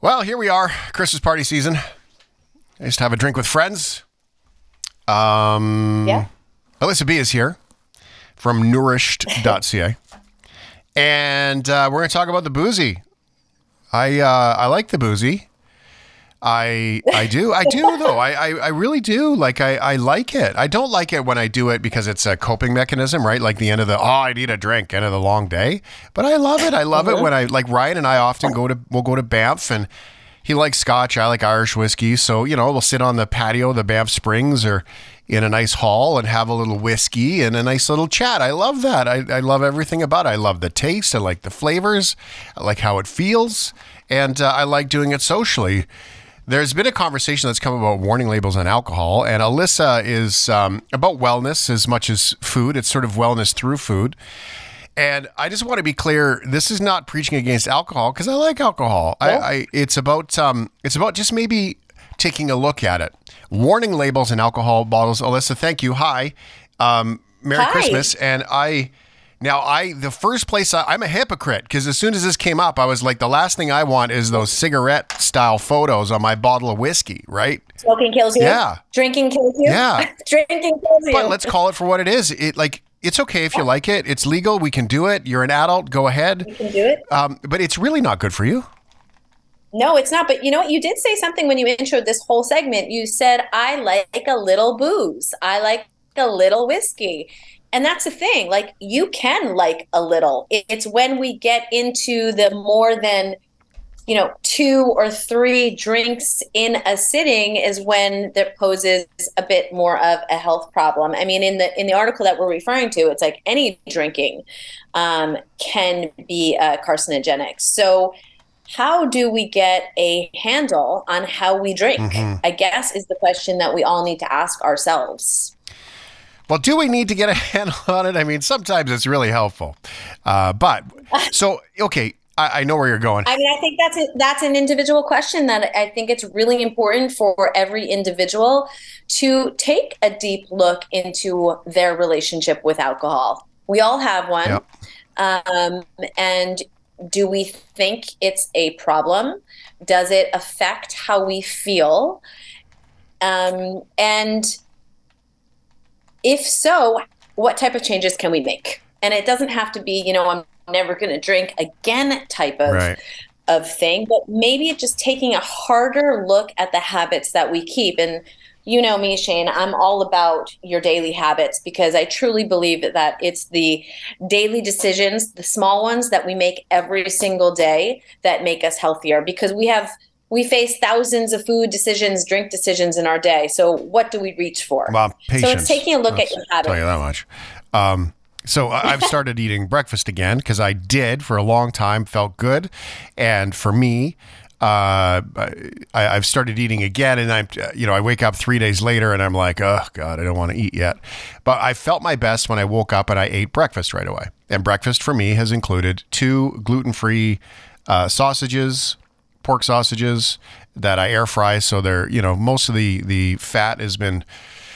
Well, here we are, Christmas party season. I used to have a drink with friends. Um, Yeah. Alyssa B is here from nourished.ca. and uh, we're going to talk about the boozy. I uh, I like the boozy. I I do I do though I, I I really do like I I like it. I don't like it when I do it because it's a coping mechanism, right? Like the end of the oh I need a drink end of the long day. But I love it. I love it when I like Ryan and I often go to we'll go to Banff and he likes Scotch. I like Irish whiskey. So you know we'll sit on the patio of the Banff Springs or in a nice hall and have a little whiskey and a nice little chat. I love that. I, I love everything about it. I love the taste. I like the flavors. I like how it feels. And uh, I like doing it socially. There's been a conversation that's come about warning labels on alcohol, and Alyssa is um, about wellness as much as food. It's sort of wellness through food. And I just want to be clear: this is not preaching against alcohol because I like alcohol. I, I it's about um, it's about just maybe taking a look at it. Warning labels and alcohol bottles. Alyssa, thank you. Hi, um, Merry Hi. Christmas. And I now I the first place I, I'm a hypocrite because as soon as this came up, I was like, the last thing I want is those cigarette style photos on my bottle of whiskey, right? Smoking kills you. Yeah. Drinking kills you. Yeah. Drinking kills you. But let's call it for what it is. It like it's okay if you like it. It's legal. We can do it. You're an adult. Go ahead. you can do it. Um, but it's really not good for you. No, it's not. But you know what? You did say something when you introed this whole segment. You said, I like a little booze. I like a little whiskey. And that's the thing. Like, you can like a little. It's when we get into the more than, you know, two or three drinks in a sitting is when that poses a bit more of a health problem. I mean, in the in the article that we're referring to, it's like any drinking um, can be uh, carcinogenic. So how do we get a handle on how we drink? I guess is the question that we all need to ask ourselves. Well, do we need to get a handle on it? I mean, sometimes it's really helpful. Uh, but so okay, I, I know where you're going. I mean, I think that's a, that's an individual question that I think it's really important for every individual to take a deep look into their relationship with alcohol. We all have one, Yep. um, and do we think it's a problem? Does it affect how we feel? Um, and if so, what type of changes can we make? And it doesn't have to be, you know, I'm never going to drink again type of Right. of thing, but maybe it's just taking a harder look at the habits that we keep. And you know me, Shane, I'm all about your daily habits because I truly believe that, that it's the daily decisions, the small ones that we make every single day that make us healthier because we have we face thousands of food decisions, drink decisions in our day. So what do we reach for? Well, patience. So it's taking a look at your I'll tell you that much. Um, so I've started eating breakfast again because I did for a long time, felt good, and for me, uh, I, I've started eating again, and I'm, you know, I wake up three days later and I'm like, oh god, I don't want to eat yet. But I felt my best when I woke up and I ate breakfast right away. And breakfast for me has included two gluten-free uh, sausages, pork sausages that I air fry, so they're, you know, most of the the fat has been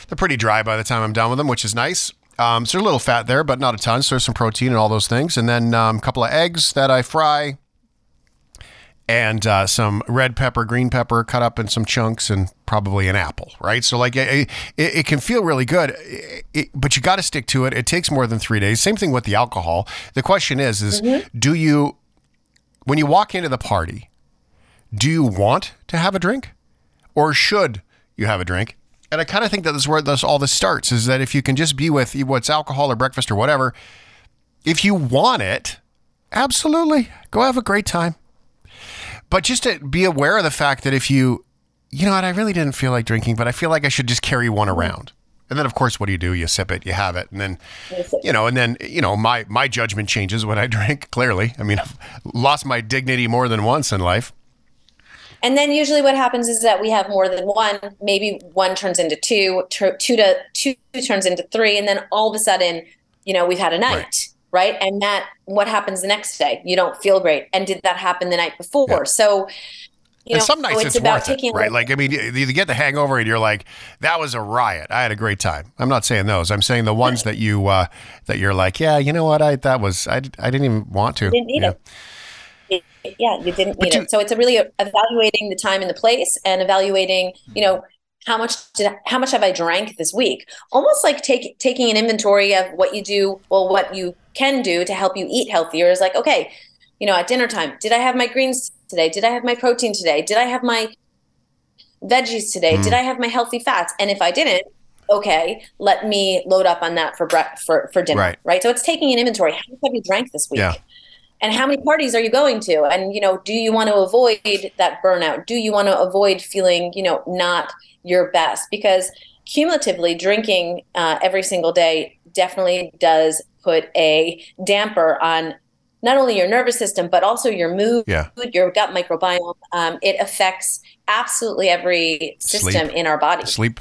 they're pretty dry by the time I'm done with them, which is nice. Um, so a little fat there, but not a ton. So there's some protein and all those things. And then um, a couple of eggs that I fry, and uh, some red pepper, green pepper cut up in some chunks, and probably an apple. Right. So like it, it, it can feel really good, It- but you got to stick to it. It takes more than three days. Same thing with the alcohol. The question is, is do you when you walk into the party, do you want to have a drink, or should you have a drink? And I kind of think that this is where this, all this starts is that if you can just be with what's alcohol or breakfast or whatever, if you want it, absolutely go have a great time. But just to be aware of the fact that if you, you know what, I really didn't feel like drinking, but I feel like I should just carry one mm-hmm. around. And then, of course, what do you do? You sip it, you have it, and then, you know, and then, you know, my my judgment changes when I drink. Clearly, I mean, I've lost my dignity more than once in life. And then usually what happens is that we have more than one. Maybe one turns into two, two to two turns into three, and then all of a sudden, you know, we've had a night, right? And that what happens the next day? You don't feel great. And did that happen the night before? Yeah. So, you and know, some nights so it's, about it, taking a right? Like, I mean, you you get the hangover and you're like, "That was a riot. I had a great time." I'm not saying those. I'm saying the ones that you uh, that you're like, "Yeah, you know what? I that was I, I didn't even want to." Didn't need yeah. it. It, yeah, you didn't need it. So it's a really evaluating the time and the place and evaluating, you know, how much did how much have I drank this week? Almost like take, taking an inventory of what you do, well, what you can do to help you eat healthier is like, okay, you know, at dinner time, did I have my greens today? Did I have my protein today? Did I have my veggies today? Mm. Did I have my healthy fats? And if I didn't, okay, let me load up on that for bre- for for dinner. Right. right. So it's taking an inventory. How much have you drank this week? Yeah and how many parties are you going to? And you know do you want to avoid that burnout? Do you want to avoid feeling you know not your best? Because cumulatively drinking uh, every single day definitely does put a damper on not only your nervous system but also your mood yeah. your gut microbiome. Um, it affects absolutely every system sleep. in our body. Sleep.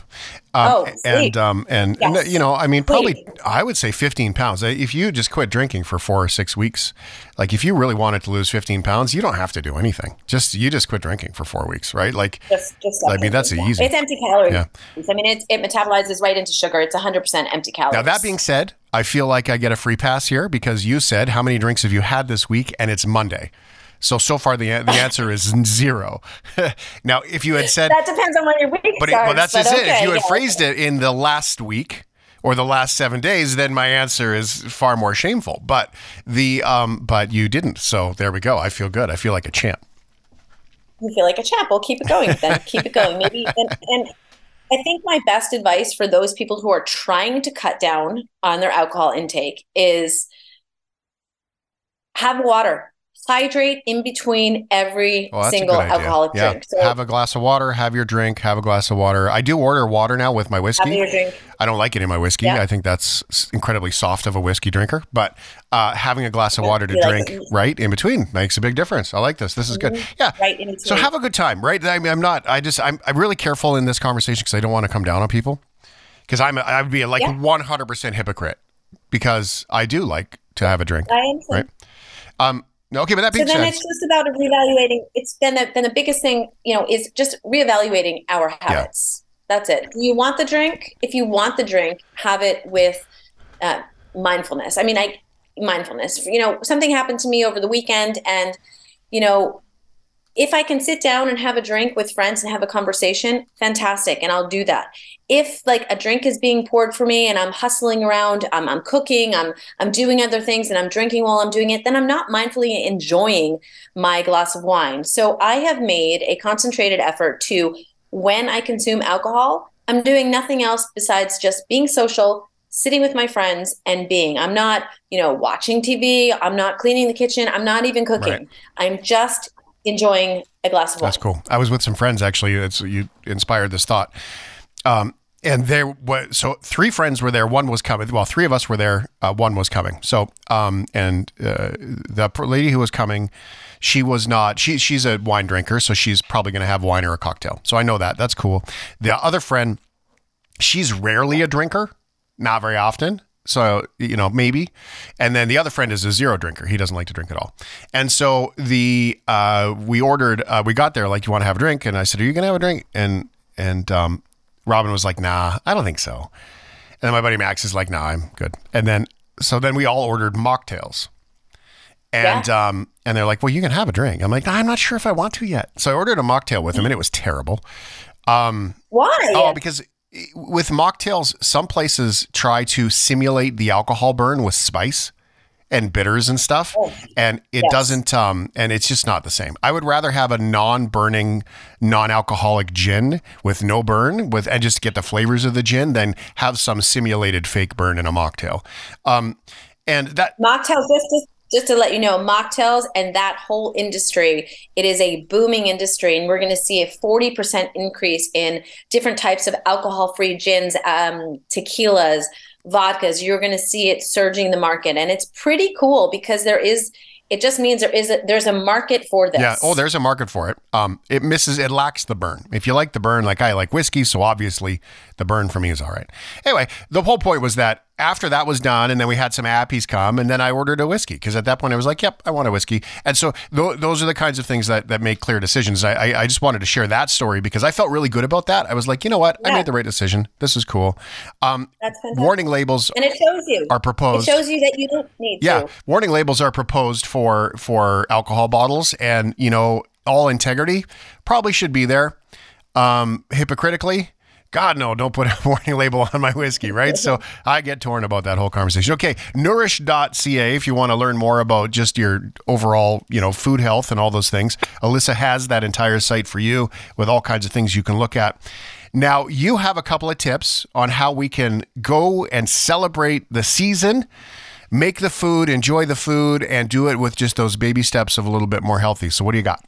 Um, oh, and um, and, yes. you know, I mean, probably sleep. I would say 15 pounds. If you just quit drinking for four or six weeks, like if you really wanted to lose 15 pounds, you don't have to do anything. Just you just quit drinking for four weeks, right? Like, just, just I mean, that's easy. It's empty calories. Yeah. I mean, it, it metabolizes right into sugar. It's 100 percent empty calories. Now that being said, I feel like I get a free pass here because you said how many drinks have you had this week, and it's Monday. So so far the the answer is zero. now, if you had said that depends on when your week but starts. Well, that's just okay, it. If you had yeah. phrased it in the last week or the last seven days, then my answer is far more shameful. But the um, but you didn't. So there we go. I feel good. I feel like a champ. You feel like a champ. Well, keep it going. Then keep it going. Maybe and, and I think my best advice for those people who are trying to cut down on their alcohol intake is have water hydrate in between every oh, single alcoholic yeah. drink. So have a glass of water, have your drink, have a glass of water. I do order water now with my whiskey. I don't like it in my whiskey. Yeah. I think that's incredibly soft of a whiskey drinker, but uh, having a glass of water to drink like right in between makes a big difference. I like this. This is mm-hmm. good. Yeah. Right. So have a good time, right? I mean, I'm not, I just, I'm, I'm really careful in this conversation because I don't want to come down on people because I'm, I would be like yeah. 100% hypocrite because I do like to have a drink. I am. Right. Um, Okay, but that being so then said, it's just about reevaluating. It's then the, then the biggest thing, you know, is just reevaluating our habits. Yeah. That's it. You want the drink? If you want the drink, have it with uh, mindfulness. I mean, I mindfulness. You know, something happened to me over the weekend, and you know, if I can sit down and have a drink with friends and have a conversation, fantastic, and I'll do that. If like a drink is being poured for me and I'm hustling around, I'm, I'm cooking, I'm I'm doing other things, and I'm drinking while I'm doing it, then I'm not mindfully enjoying my glass of wine. So I have made a concentrated effort to when I consume alcohol, I'm doing nothing else besides just being social, sitting with my friends and being. I'm not, you know, watching TV. I'm not cleaning the kitchen. I'm not even cooking. Right. I'm just enjoying a glass of wine. That's cool. I was with some friends actually. It's you inspired this thought. Um, and there was so three friends were there. One was coming. Well, three of us were there. Uh, one was coming. So, um, and uh, the lady who was coming, she was not. She she's a wine drinker, so she's probably going to have wine or a cocktail. So I know that. That's cool. The other friend, she's rarely a drinker, not very often. So, you know, maybe. And then the other friend is a zero drinker. He doesn't like to drink at all. And so the uh we ordered uh we got there like you want to have a drink and I said, "Are you going to have a drink?" And and um Robin was like, "Nah, I don't think so." And then my buddy Max is like, "Nah, I'm good." And then so then we all ordered mocktails. And yeah. um and they're like, "Well, you can have a drink." I'm like, nah, "I'm not sure if I want to yet." So I ordered a mocktail with him and it was terrible. Um Why? Oh, because with mocktails, some places try to simulate the alcohol burn with spice and bitters and stuff oh, and it yes. doesn't um and it's just not the same i would rather have a non-burning non-alcoholic gin with no burn with and just get the flavors of the gin than have some simulated fake burn in a mocktail um and that mocktails just just to let you know, mocktails and that whole industry, it is a booming industry, and we're going to see a 40% increase in different types of alcohol free gins, um, tequilas, vodkas. You're going to see it surging the market, and it's pretty cool because there is. It just means there is a, there's a market for this. Yeah. Oh, there's a market for it. Um, it misses. It lacks the burn. If you like the burn, like I like whiskey, so obviously the burn for me is all right. Anyway, the whole point was that after that was done, and then we had some appies come, and then I ordered a whiskey because at that point I was like, "Yep, I want a whiskey." And so th- those are the kinds of things that that make clear decisions. I, I, I just wanted to share that story because I felt really good about that. I was like, you know what, I made the right decision. This is cool. Um, That's fantastic. warning labels and it shows you. are proposed. It shows you that you don't need Yeah, to. warning labels are proposed for for alcohol bottles, and you know, all integrity probably should be there. Um, hypocritically, God no, don't put a warning label on my whiskey, right? so I get torn about that whole conversation. Okay, nourish.ca if you want to learn more about just your overall, you know, food health and all those things. Alyssa has that entire site for you with all kinds of things you can look at. Now, you have a couple of tips on how we can go and celebrate the season make the food, enjoy the food, and do it with just those baby steps of a little bit more healthy. So, what do you got?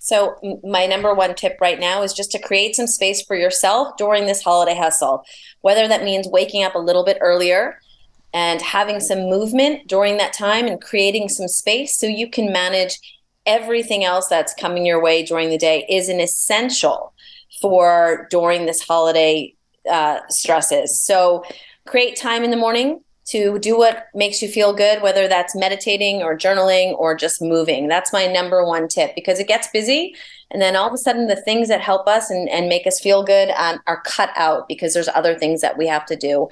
So, my number one tip right now is just to create some space for yourself during this holiday hustle, whether that means waking up a little bit earlier and having some movement during that time and creating some space so you can manage everything else that's coming your way during the day is an essential for during this holiday uh, stresses. So, create time in the morning to do what makes you feel good, whether that's meditating or journaling or just moving. That's my number one tip because it gets busy. And then all of a sudden, the things that help us and, and make us feel good um, are cut out because there's other things that we have to do.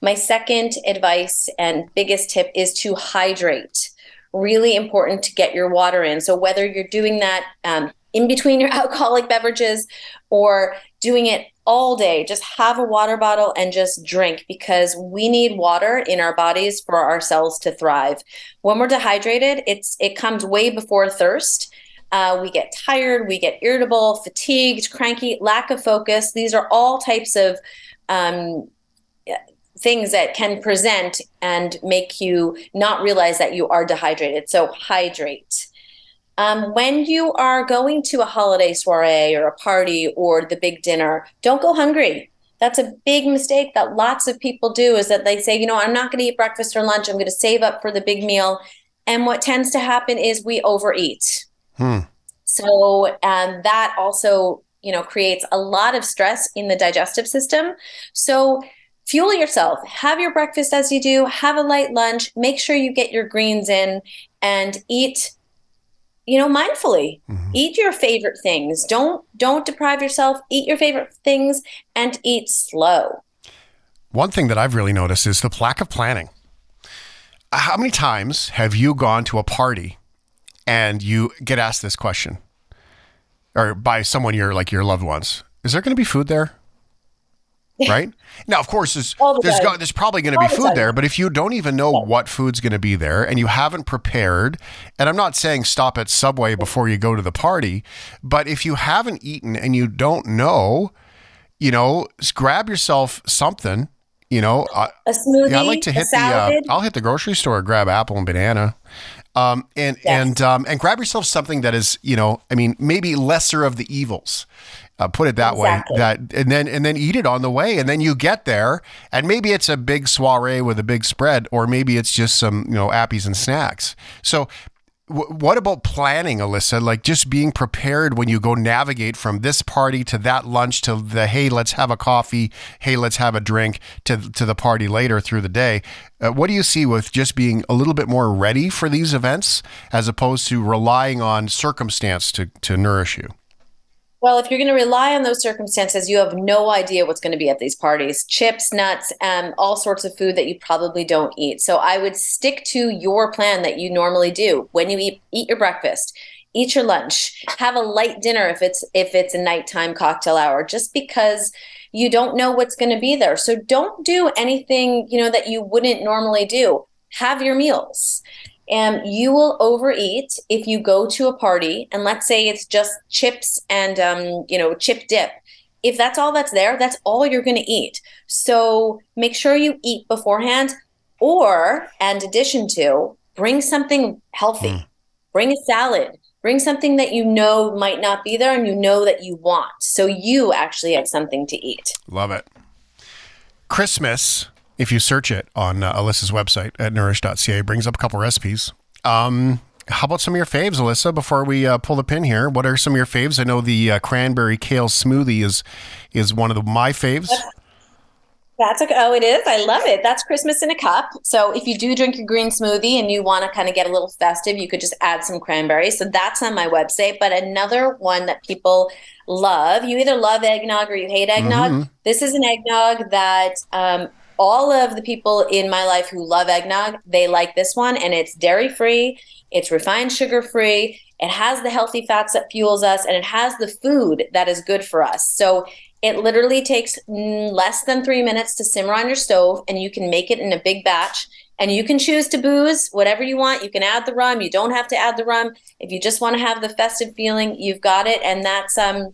My second advice and biggest tip is to hydrate. Really important to get your water in. So, whether you're doing that um, in between your alcoholic beverages or doing it all day, just have a water bottle and just drink because we need water in our bodies for our cells to thrive. When we're dehydrated, it's it comes way before thirst. Uh, we get tired, we get irritable, fatigued, cranky, lack of focus. These are all types of um, things that can present and make you not realize that you are dehydrated. So hydrate. Um, when you are going to a holiday soiree or a party or the big dinner, don't go hungry. That's a big mistake that lots of people do is that they say, you know, I'm not going to eat breakfast or lunch. I'm going to save up for the big meal. And what tends to happen is we overeat. Hmm. So um, that also, you know, creates a lot of stress in the digestive system. So fuel yourself. Have your breakfast as you do. Have a light lunch. Make sure you get your greens in and eat you know mindfully Mhm. eat your favorite things don't don't deprive yourself eat your favorite things and eat slow One thing that I've really noticed is the lack of planning. How many times have you gone to a party and you get asked this question, or by someone you're like your loved ones? Is there going to be food there? Right now, of course, there's the there's, go, there's probably going to be the food time. there, but if you don't even know what food's going to be there and you haven't prepared, and I'm not saying stop at Subway before you go to the party, but if you haven't eaten and you don't know, you know, grab yourself something. You know, uh, a smoothie yeah, I like to hit the. Uh, I'll hit the grocery store, grab apple and banana, um, and Yes. and um, and grab yourself something that is, you know, I mean, maybe lesser of the evils. Uh, put it that Exactly. way. That and then and then eat it on the way, and then you get there, and maybe it's a big soiree with a big spread, or maybe it's just some you know appies and snacks. So. W- what about planning, Alyssa? Like just being prepared when you go navigate from this party to that lunch to the hey, let's have a coffee, hey, let's have a drink to to the party later through the day. Uh, what do you see with just being a little bit more ready for these events as opposed to relying on circumstance to to nourish you? Well if you're going to rely on those circumstances you have no idea what's going to be at these parties. Chips nuts um, all sorts of food that you probably don't eat. So i would stick to your plan that you normally do. When you eat eat your breakfast eat your lunch have a light dinner if it's if it's a nighttime cocktail hour just because you don't know what's going to be there. So don't do anything you know that you wouldn't normally do. Have your meals and you will overeat if you go to a party and let's say it's just chips and um, you know chip dip. If that's all that's there that's all you're going to eat. So make sure you eat beforehand or and addition to bring something healthy. Mm. bring a salad. Bring something that you know might not be there and you know that you want. So you actually have something to eat. Love it. Christmas, if you search it on uh, Alyssa's website at nourish.ca, brings up a couple recipes. Um, how about some of your faves, Alyssa? Before we uh, pull the pin here, what are some of your faves? I know the uh, cranberry kale smoothie is is one of the, my faves. That's a, oh, it is. I love it. That's Christmas in a cup. So if you do drink your green smoothie and you want to kind of get a little festive, you could just add some cranberries. So that's on my website. But another one that people love, you either love eggnog or you hate eggnog. Mhm. This is an eggnog that um, all of the people in my life who love eggnog, they like this one, and it's dairy free. It's refined sugar free. It has the healthy fats that fuels us, and it has the food that is good for us. So it literally takes less than three minutes to simmer on your stove, and you can make it in a big batch. And you can choose to booze whatever you want. You can add the rum. You don't have to add the rum. If you just want to have the festive feeling, you've got it. And that's um,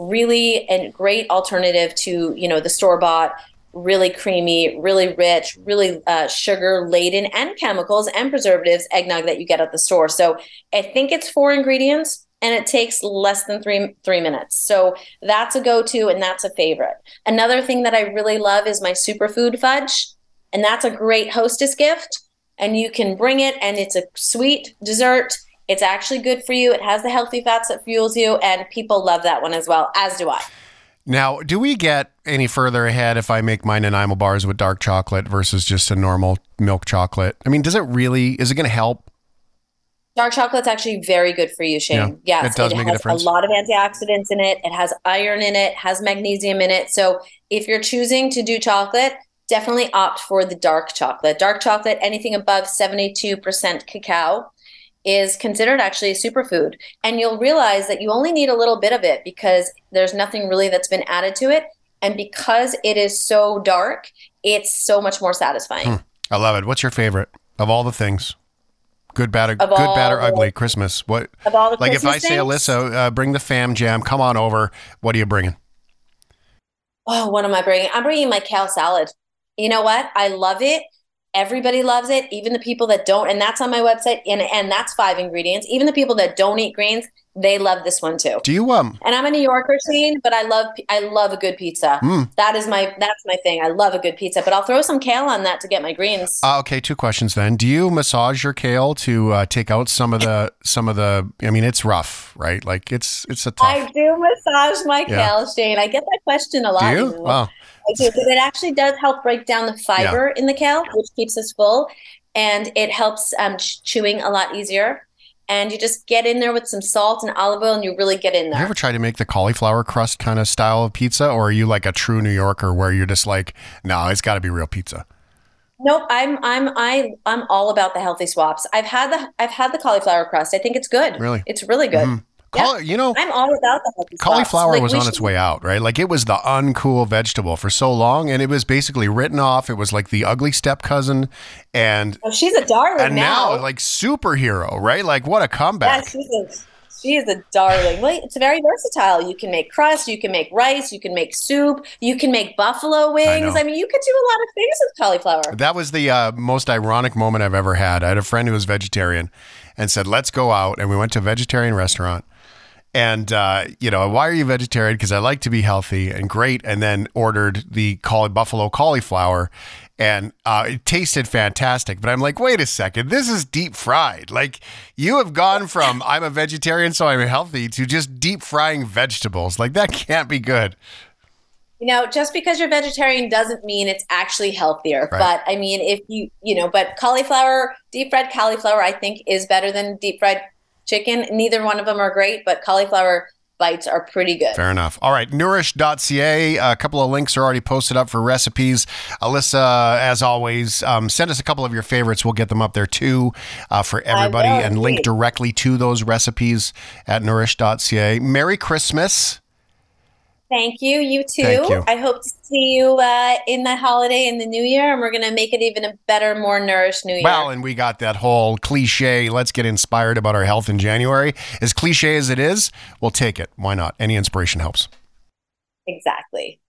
really a great alternative to you know the store bought really creamy, really rich, really uh, sugar laden and chemicals and preservatives eggnog that you get at the store. So I think it's four ingredients and it takes less than three three minutes. So that's a go-to and that's a favorite. Another thing that I really love is my superfood fudge, and that's a great hostess gift. And you can bring it, and it's a sweet dessert. It's actually good for you. It has the healthy fats that fuels you, and people love that one as well, as do I. Now, do we get any further ahead if I make mine Nanaimo bars with dark chocolate versus just a normal milk chocolate? I mean, does it really? Is it going to help? Dark chocolate's actually very good for you, Shane. Yeah, yes, it does make a difference. a lot of antioxidants in it. It has iron in it, has magnesium in it. So if you're choosing to do chocolate, definitely opt for the dark chocolate. Dark chocolate, anything above 72% cacao, is considered actually a superfood. And you'll realize that you only need a little bit of it because there's nothing really that's been added to it. And because it is so dark, it's so much more satisfying. Hmm. I love it. What's your favorite of all the things? Good, bad, or, good, bad, or the- ugly. Christmas. What? Of all the Like if I say, things- Alyssa, uh, bring the fam jam. Come on over. What are you bringing? Oh, what am I bringing? I'm bringing my kale salad. You know what? I love it. Everybody loves it, even the people that don't. And that's on my website. And, and that's five ingredients. Even the people that don't eat greens, they love this one too. Do you um? And I'm a New Yorker, Shane, but I love I love a good pizza. Mm. That is my that's my thing. I love a good pizza, but I'll throw some kale on that to get my greens. Uh, okay, two questions then. Do you massage your kale to uh, take out some of the some of the? I mean, it's rough, right? Like it's it's a tough. I do massage my Yeah. kale, Shane. I get that question a lot. do you? Wow. I do, but it actually does help break down the fiber in the kale, which keeps us full, and it helps um, ch- chewing a lot easier. And you just get in there with some salt and olive oil, and you really get in Have there. you ever tried to make the cauliflower crust kind of style of pizza, or are you like a true New Yorker where you're just like, no, it's got to be real pizza? Nope, I'm I'm I I'm all about the healthy swaps. I've had the I've had the cauliflower crust. I think it's good. Really? it's really good. Mhm. Cauli- You know, I'm all about the cauliflower Like, was on should- its way out, right? Like it was the uncool vegetable for so long, and it was basically written off. It was like the ugly step cousin, and Oh, she's a darling and now like superhero, right? Like what a yeah, comeback! she's a she is a darling. Well, it's very versatile. You can make crust, you can make rice, you can make soup, you can make buffalo wings. know. I, mean, you could do a lot of things with cauliflower. That was the uh, most ironic moment I've ever had. I had a friend who was vegetarian and said, "Let's go out," and we went to a vegetarian restaurant. And uh, you know, why are you vegetarian? Because I like to be healthy and great. And then ordered the cauli- buffalo cauliflower, and uh, it tasted fantastic. But I'm like, wait a second, this is deep fried. Like you have gone from I'm a vegetarian, so I'm healthy, to just deep frying vegetables. Like that can't be good. You know, just because you're vegetarian doesn't mean it's actually healthier. Right. But I mean, if you, you know, but cauliflower, deep fried cauliflower, I think is better than deep fried chicken. Neither one of them are great, but cauliflower bites are pretty good. Fair enough. All right, nourish.ca. A couple of links are already posted up for recipes. Alyssa, as always, um, send us a couple of your favorites. We'll get them up there too uh, for everybody and link directly to those recipes at nourish.ca. Merry Christmas. Thank you. You too. You. I hope to see you uh, in the holiday in the new year, and we're going to make it even a better, more nourished new year. Well, and we got that whole cliche, let's get inspired about our health in January. As cliche as it is, we'll take it. Why not? Any inspiration helps. exactly.